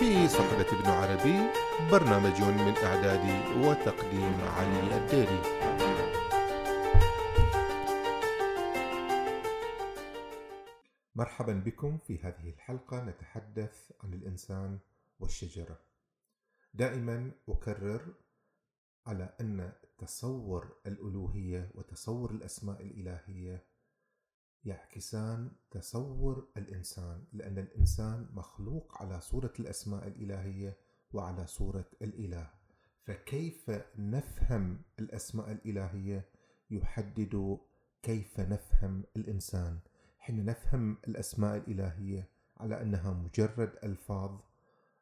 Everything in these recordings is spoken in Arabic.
في صحبة ابن عربي برنامج من إعداد وتقديم علي الديري. مرحبا بكم في هذه الحلقة. نتحدث عن الإنسان والشجرة. دائما أكرر على أن تصور الألوهية وتصور الأسماء الإلهية يعكسان تصور الإنسان لأن الإنسان مخلوق على صورة الأسماء الإلهية وعلى صورة الإله. فكيف نفهم الأسماء الإلهية؟ يحدد كيف نفهم الإنسان. حين نفهم الأسماء الإلهية على أنها مجرد ألفاظ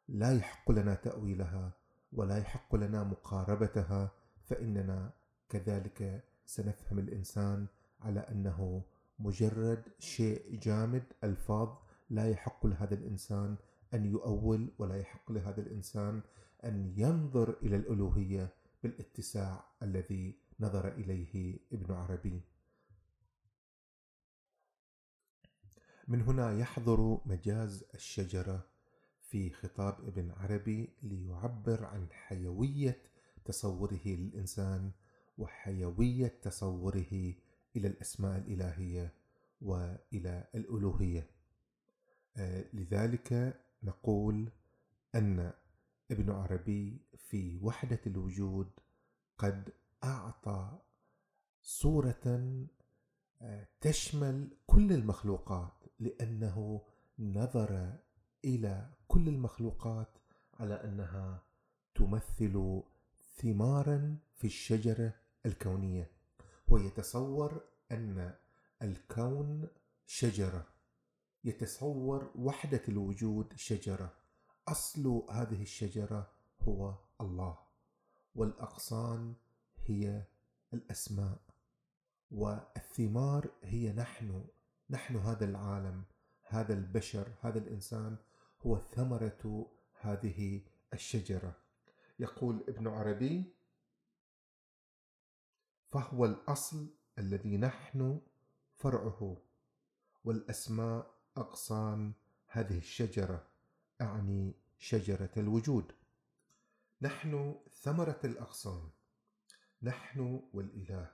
لا يحق لنا تأويلها ولا يحق لنا مقاربتها فإننا كذلك سنفهم الإنسان على أنه مجرد شيء جامد ألفاظ لا يحق لهذا الإنسان أن يؤول ولا يحق لهذا الإنسان أن ينظر إلى الألوهية بالاتساع الذي نظر إليه ابن عربي. من هنا يحضر مجاز الشجرة في خطاب ابن عربي ليعبر عن حيوية تصوره للإنسان وحيوية تصوره إلى الأسماء الإلهية وإلى الألوهية. آه، لذلك نقول أن ابن عربي في وحدة الوجود قد أعطى صورة آه، تشمل كل المخلوقات لأنه نظر إلى كل المخلوقات على أنها تمثل ثمارا في الشجرة الكونية. ويتصور أن الكون شجرة. يتصور وحدة الوجود شجرة. أصل هذه الشجرة هو الله. والأغصان هي الأسماء. والثمار هي نحن. نحن هذا العالم. هذا البشر. هذا الإنسان هو ثمرة هذه الشجرة. يقول ابن عربي فهو الأصل الذي نحن فرعه والأسماء أغصان هذه الشجرة أعني شجرة الوجود. نحن ثمرة الأغصان نحن والإله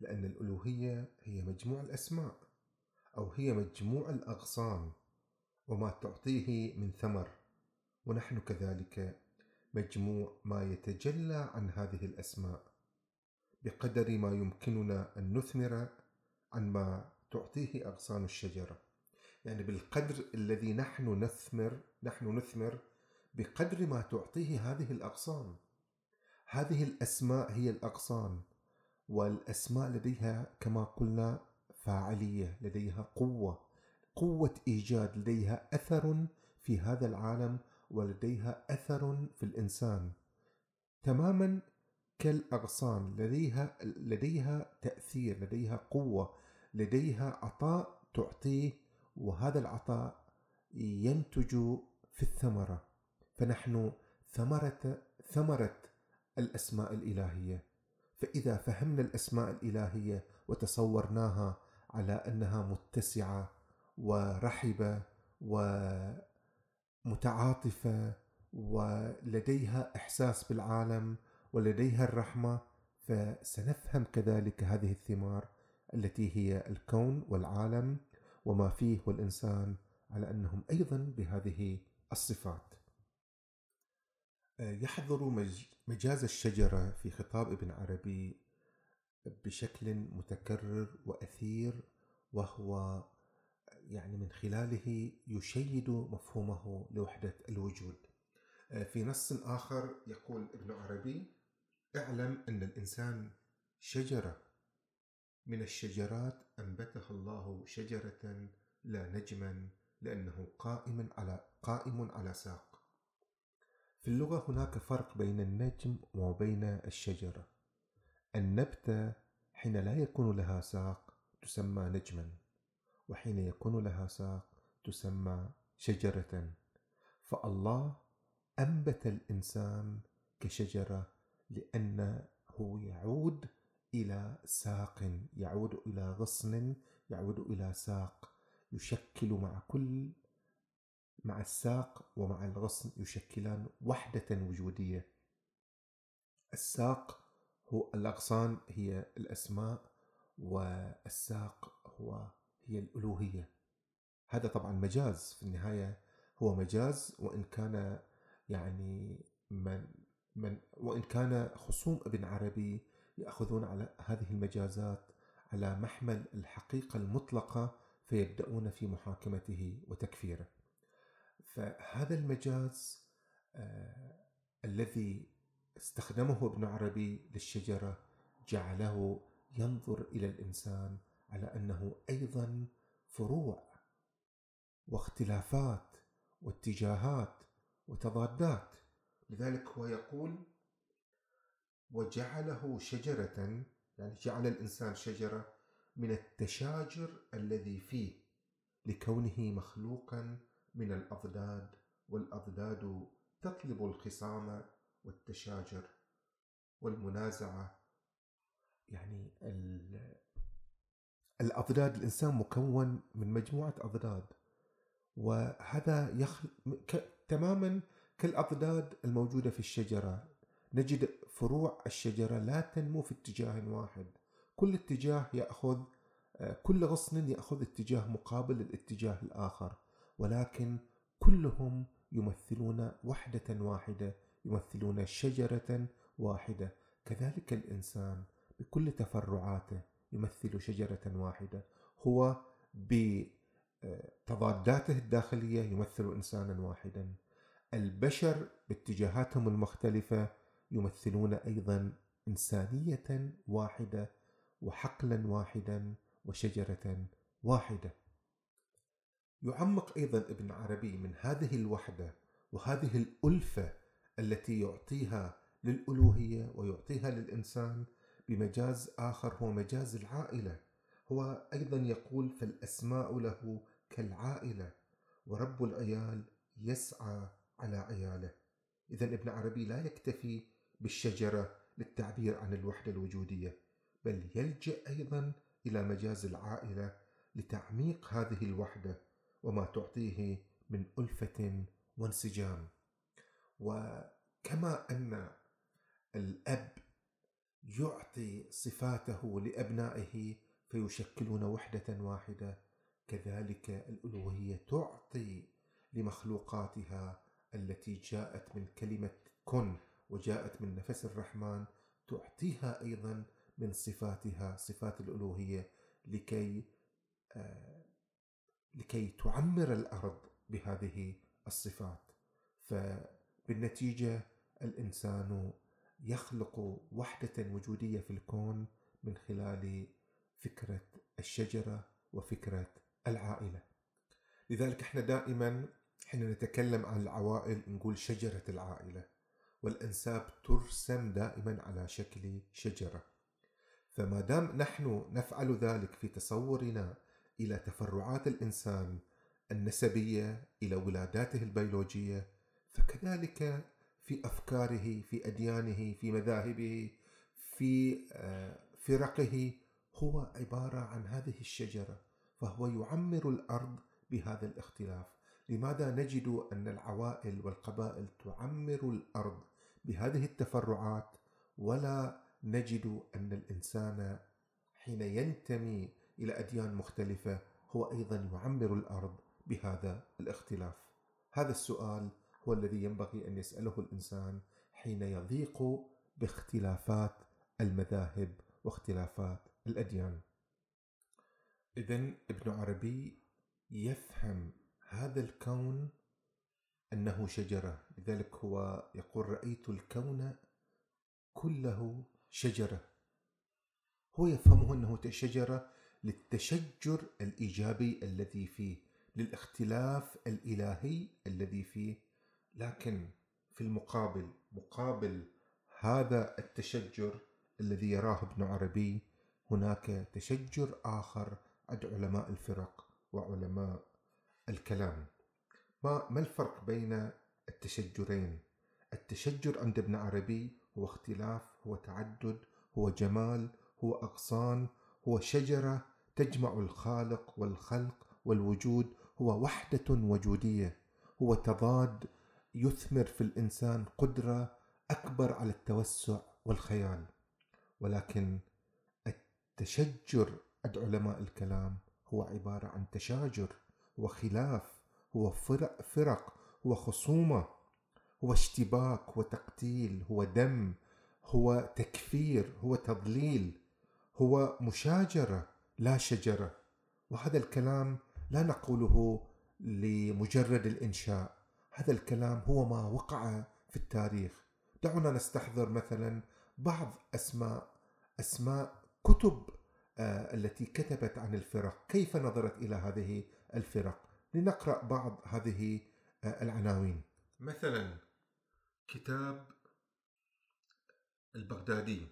لأن الألوهية هي مجموع الأسماء أو هي مجموع الأغصان وما تعطيه من ثمر. ونحن كذلك مجموع ما يتجلى عن هذه الأسماء. بقدر ما يمكننا أن نثمر عن ما تعطيه أغصان الشجرة. يعني بالقدر الذي نحن نثمر نحن نثمر بقدر ما تعطيه هذه الأغصان. هذه الأسماء هي الأغصان والأسماء لديها كما قلنا فاعلية لديها قوة قوة إيجاد لديها أثر في هذا العالم ولديها أثر في الإنسان. تماما كالأغصان لديها لديها تأثير لديها قوة لديها عطاء تعطيه وهذا العطاء ينتج في الثمرة. فنحن ثمرة ثمرة الأسماء الإلهية. فإذا فهمنا الأسماء الإلهية وتصورناها على أنها متسعة ورحبة ومتعاطفة ولديها إحساس بالعالم ولديها الرحمة فسنفهم كذلك هذه الثمار التي هي الكون والعالم وما فيه والإنسان على أنهم أيضا بهذه الصفات. آه، يحضر مجاز الشجرة في خطاب ابن عربي بشكل متكرر وأثير وهو يعني من خلاله يشيد مفهومه لوحدة الوجود. آه، في نص آخر يقول ابن عربي اعلم أن الإنسان شجرة من الشجرات أنبتها الله شجرة لا نجما لأنه قائم على قائم على ساق. في اللغة هناك فرق بين النجم وبين الشجرة. النبتة حين لا يكون لها ساق تسمى نجما، وحين يكون لها ساق تسمى شجرة. فالله أنبت الإنسان كشجرة لأنه يعود إلى ساق يعود إلى غصن يعود إلى ساق يشكل مع كل مع الساق ومع الغصن يشكلان وحدة وجودية. الساق هو الأغصان هي الأسماء والساق هو هي الألوهية. هذا طبعا مجاز في النهاية. هو مجاز وإن كان يعني من من وإن كان خصوم ابن عربي يأخذون على هذه المجازات على محمل الحقيقة المطلقة فيبدأون في محاكمته وتكفيره. فهذا المجاز آه الذي استخدمه ابن عربي للشجرة جعله ينظر إلى الإنسان على أنه أيضا فروع واختلافات واتجاهات وتضادات. لذلك هو يقول وجعله شجرة يعني جعل الإنسان شجرة من التشاجر الذي فيه لكونه مخلوقا من الأضداد والأضداد تطلب الخصام والتشاجر والمنازعة. يعني الأضداد الإنسان مكون من مجموعة أضداد وهذا يخل... ك... تماما كالأضداد الموجودة في الشجرة. نجد فروع الشجرة لا تنمو في اتجاه واحد. كل اتجاه يأخذ كل غصن يأخذ اتجاه مقابل للاتجاه الآخر. ولكن كلهم يمثلون وحدة واحدة يمثلون شجرة واحدة. كذلك الإنسان بكل تفرعاته يمثل شجرة واحدة. هو بتضاداته الداخلية يمثل إنسانا واحدا. البشر باتجاهاتهم المختلفة يمثلون أيضا إنسانية واحدة وحقلا واحدا وشجرة واحدة. يعمق أيضا ابن عربي من هذه الوحدة وهذه الألفة التي يعطيها للألوهية ويعطيها للإنسان بمجاز آخر هو مجاز العائلة. هو أيضا يقول فالأسماء له كالعائلة ورب العيال يسعى على عياله. إذا ابن عربي لا يكتفي بالشجرة للتعبير عن الوحدة الوجودية بل يلجأ أيضا إلى مجاز العائلة لتعميق هذه الوحدة وما تعطيه من ألفة وانسجام. وكما أن الأب يعطي صفاته لأبنائه فيشكلون وحدة واحدة كذلك الألوهية تعطي لمخلوقاتها التي جاءت من كلمة كن وجاءت من نفس الرحمن تعطيها أيضا من صفاتها صفات الألوهية لكي آه لكي تعمر الأرض بهذه الصفات. فبالنتيجة الإنسان يخلق وحدة وجودية في الكون من خلال فكرة الشجرة وفكرة العائلة. لذلك إحنا دائما حين نتكلم عن العوائل نقول شجرة العائلة والأنساب ترسم دائما على شكل شجرة. فما دام نحن نفعل ذلك في تصورنا إلى تفرعات الإنسان النسبية إلى ولاداته البيولوجية فكذلك في أفكاره في أديانه في مذاهبه في آه، فرقه هو عبارة عن هذه الشجرة فهو يعمر الأرض بهذا الاختلاف. لماذا نجد أن العوائل والقبائل تعمر الأرض بهذه التفرعات ولا نجد أن الإنسان حين ينتمي إلى أديان مختلفة هو أيضا يعمر الأرض بهذا الاختلاف؟ هذا السؤال هو الذي ينبغي أن يسأله الإنسان حين يضيق باختلافات المذاهب واختلافات الأديان. إذا ابن عربي يفهم هذا الكون أنه شجرة. لذلك هو يقول رأيت الكون كله شجرة. هو يفهمه أنه شجرة للتشجر الإيجابي الذي فيه للاختلاف الإلهي الذي فيه. لكن في المقابل مقابل هذا التشجر الذي يراه ابن عربي هناك تشجر آخر عند علماء الفرق وعلماء الكلام. ما ما الفرق بين التشجرين؟ التشجر عند ابن عربي هو اختلاف هو تعدد هو جمال هو أغصان هو شجرة تجمع الخالق والخلق والوجود هو وحدة وجودية هو تضاد يثمر في الإنسان قدرة أكبر على التوسع والخيال. ولكن التشجر عند علماء الكلام هو عبارة عن تشاجر. هو خلاف هو فرق, فرق هو خصومه هو اشتباك هو تقتيل هو دم هو تكفير هو تضليل هو مشاجرة لا شجرة. وهذا الكلام لا نقوله لمجرد الإنشاء. هذا الكلام هو ما وقع في التاريخ. دعونا نستحضر مثلا بعض أسماء أسماء كتب آه، التي كتبت عن الفرق. كيف نظرت إلى هذه الفرق. لنقرأ بعض هذه آه، العناوين. مثلا كتاب البغدادي.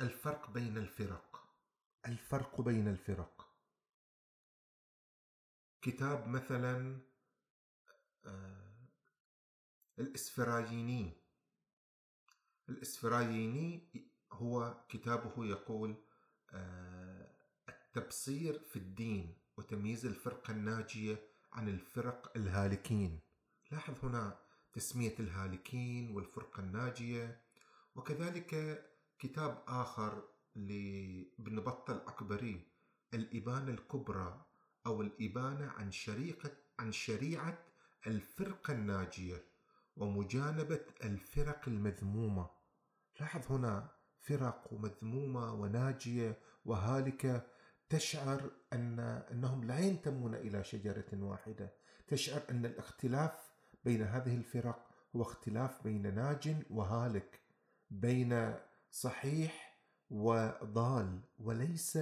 الفرق بين الفرق. الفرق بين الفرق. كتاب مثلا آه، الإسفرايني. الإسفرايني هو كتابه يقول آه، التبصير في الدين. وتمييز الفرقة الناجية عن الفرق الهالكين. لاحظ هنا تسمية الهالكين والفرقة الناجية وكذلك كتاب آخر لابن بطة الأكبري الإبانة الكبرى أو الإبانة عن شريعة عن شريعة الفرقة الناجية ومجانبة الفرق المذمومة. لاحظ هنا فرق ومذمومة وناجية وهالكة تشعر أن أنهم لا ينتمون إلى شجرة واحدة. تشعر أن الاختلاف بين هذه الفرق هو اختلاف بين ناج وهالك بين صحيح وضال وليس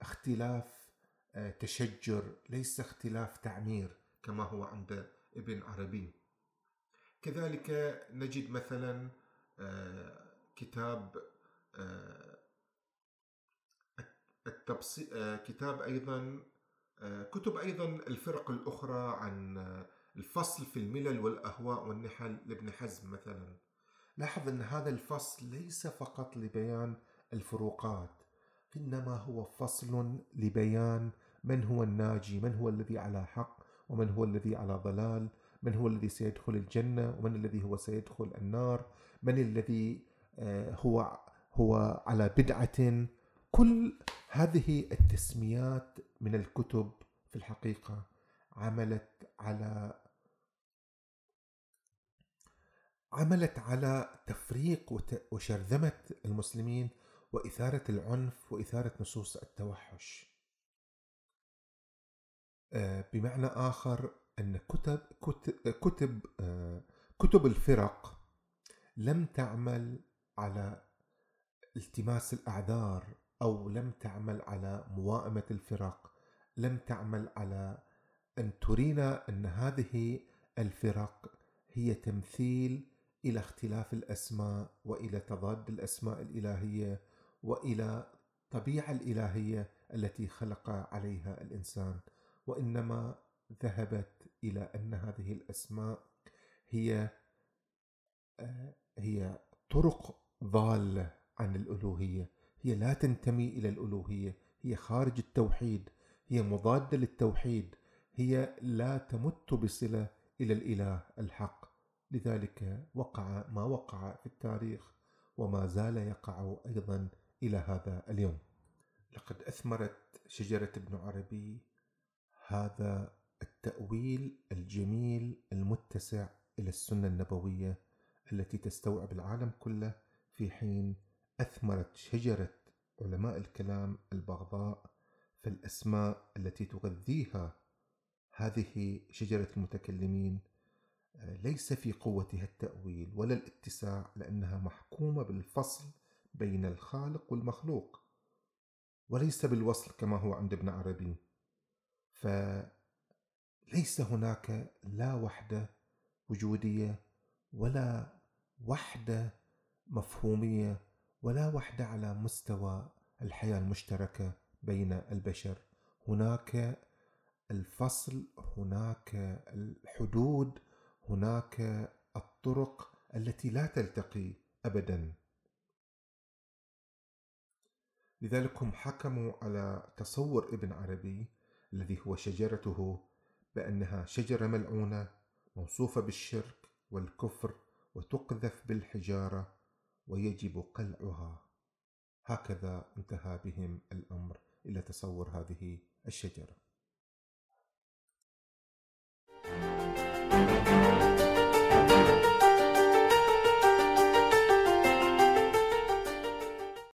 اختلاف آه، تشجر ليس اختلاف تعمير كما هو عند ابن عربي. كذلك نجد مثلا آه، كتاب آه، التبصير كتاب أيضا كتب أيضا الفرق الأخرى عن الفصل في الملل والأهواء والنحل لابن حزم مثلا. لاحظ أن هذا الفصل ليس فقط لبيان الفروقات إنما هو فصل لبيان من هو الناجي من هو الذي على حق ومن هو الذي على ضلال من هو الذي سيدخل الجنة ومن الذي هو سيدخل النار من الذي آه، هو هو على بدعة كل هذه التسميات من الكتب في الحقيقة عملت على عملت على تفريق وشرذمة المسلمين وإثارة العنف وإثارة نصوص التوحش. آه، بمعنى آخر أن كتب كتب آه، كتب الفرق لم تعمل على التماس الأعذار أو لم تعمل على موائمة الفرق لم تعمل على أن ترينا أن هذه الفرق هي تمثيل إلى اختلاف الأسماء وإلى تضاد الأسماء الإلهية وإلى الطبيعه الإلهية التي خلق عليها الإنسان. وإنما ذهبت إلى أن هذه الأسماء هي آه، هي طرق ضالة عن الألوهية. هي لا تنتمي إلى الألوهية هي خارج التوحيد هي مضادة للتوحيد هي لا تمت بصلة إلى الإله الحق لذلك وقع ما وقع في التاريخ وما زال يقع أيضا إلى هذا اليوم. لقد أثمرت شجرة ابن عربي هذا التأويل الجميل المتسع إلى السنة النبوية التي تستوعب العالم كله في حين أثمرت شجرة علماء الكلام البغضاء في الأسماء التي تغذيها هذه شجرة المتكلمين. ليس في قوتها التأويل ولا الاتساع لأنها محكومة بالفصل بين الخالق والمخلوق وليس بالوصل كما هو عند ابن عربي. فليس هناك لا وحدة وجودية ولا وحدة مفهومية ولا وحدة على مستوى الحياة المشتركة بين البشر. هناك الفصل هناك الحدود هناك الطرق التي لا تلتقي ابدا. لذلك هم حكموا على تصور ابن عربي الذي هو شجرته بأنها شجرة ملعونة موصوفة بالشرك والكفر وتقذف بالحجارة. ويجب قلعها. هكذا انتهى بهم الأمر إلى تصور هذه الشجرة.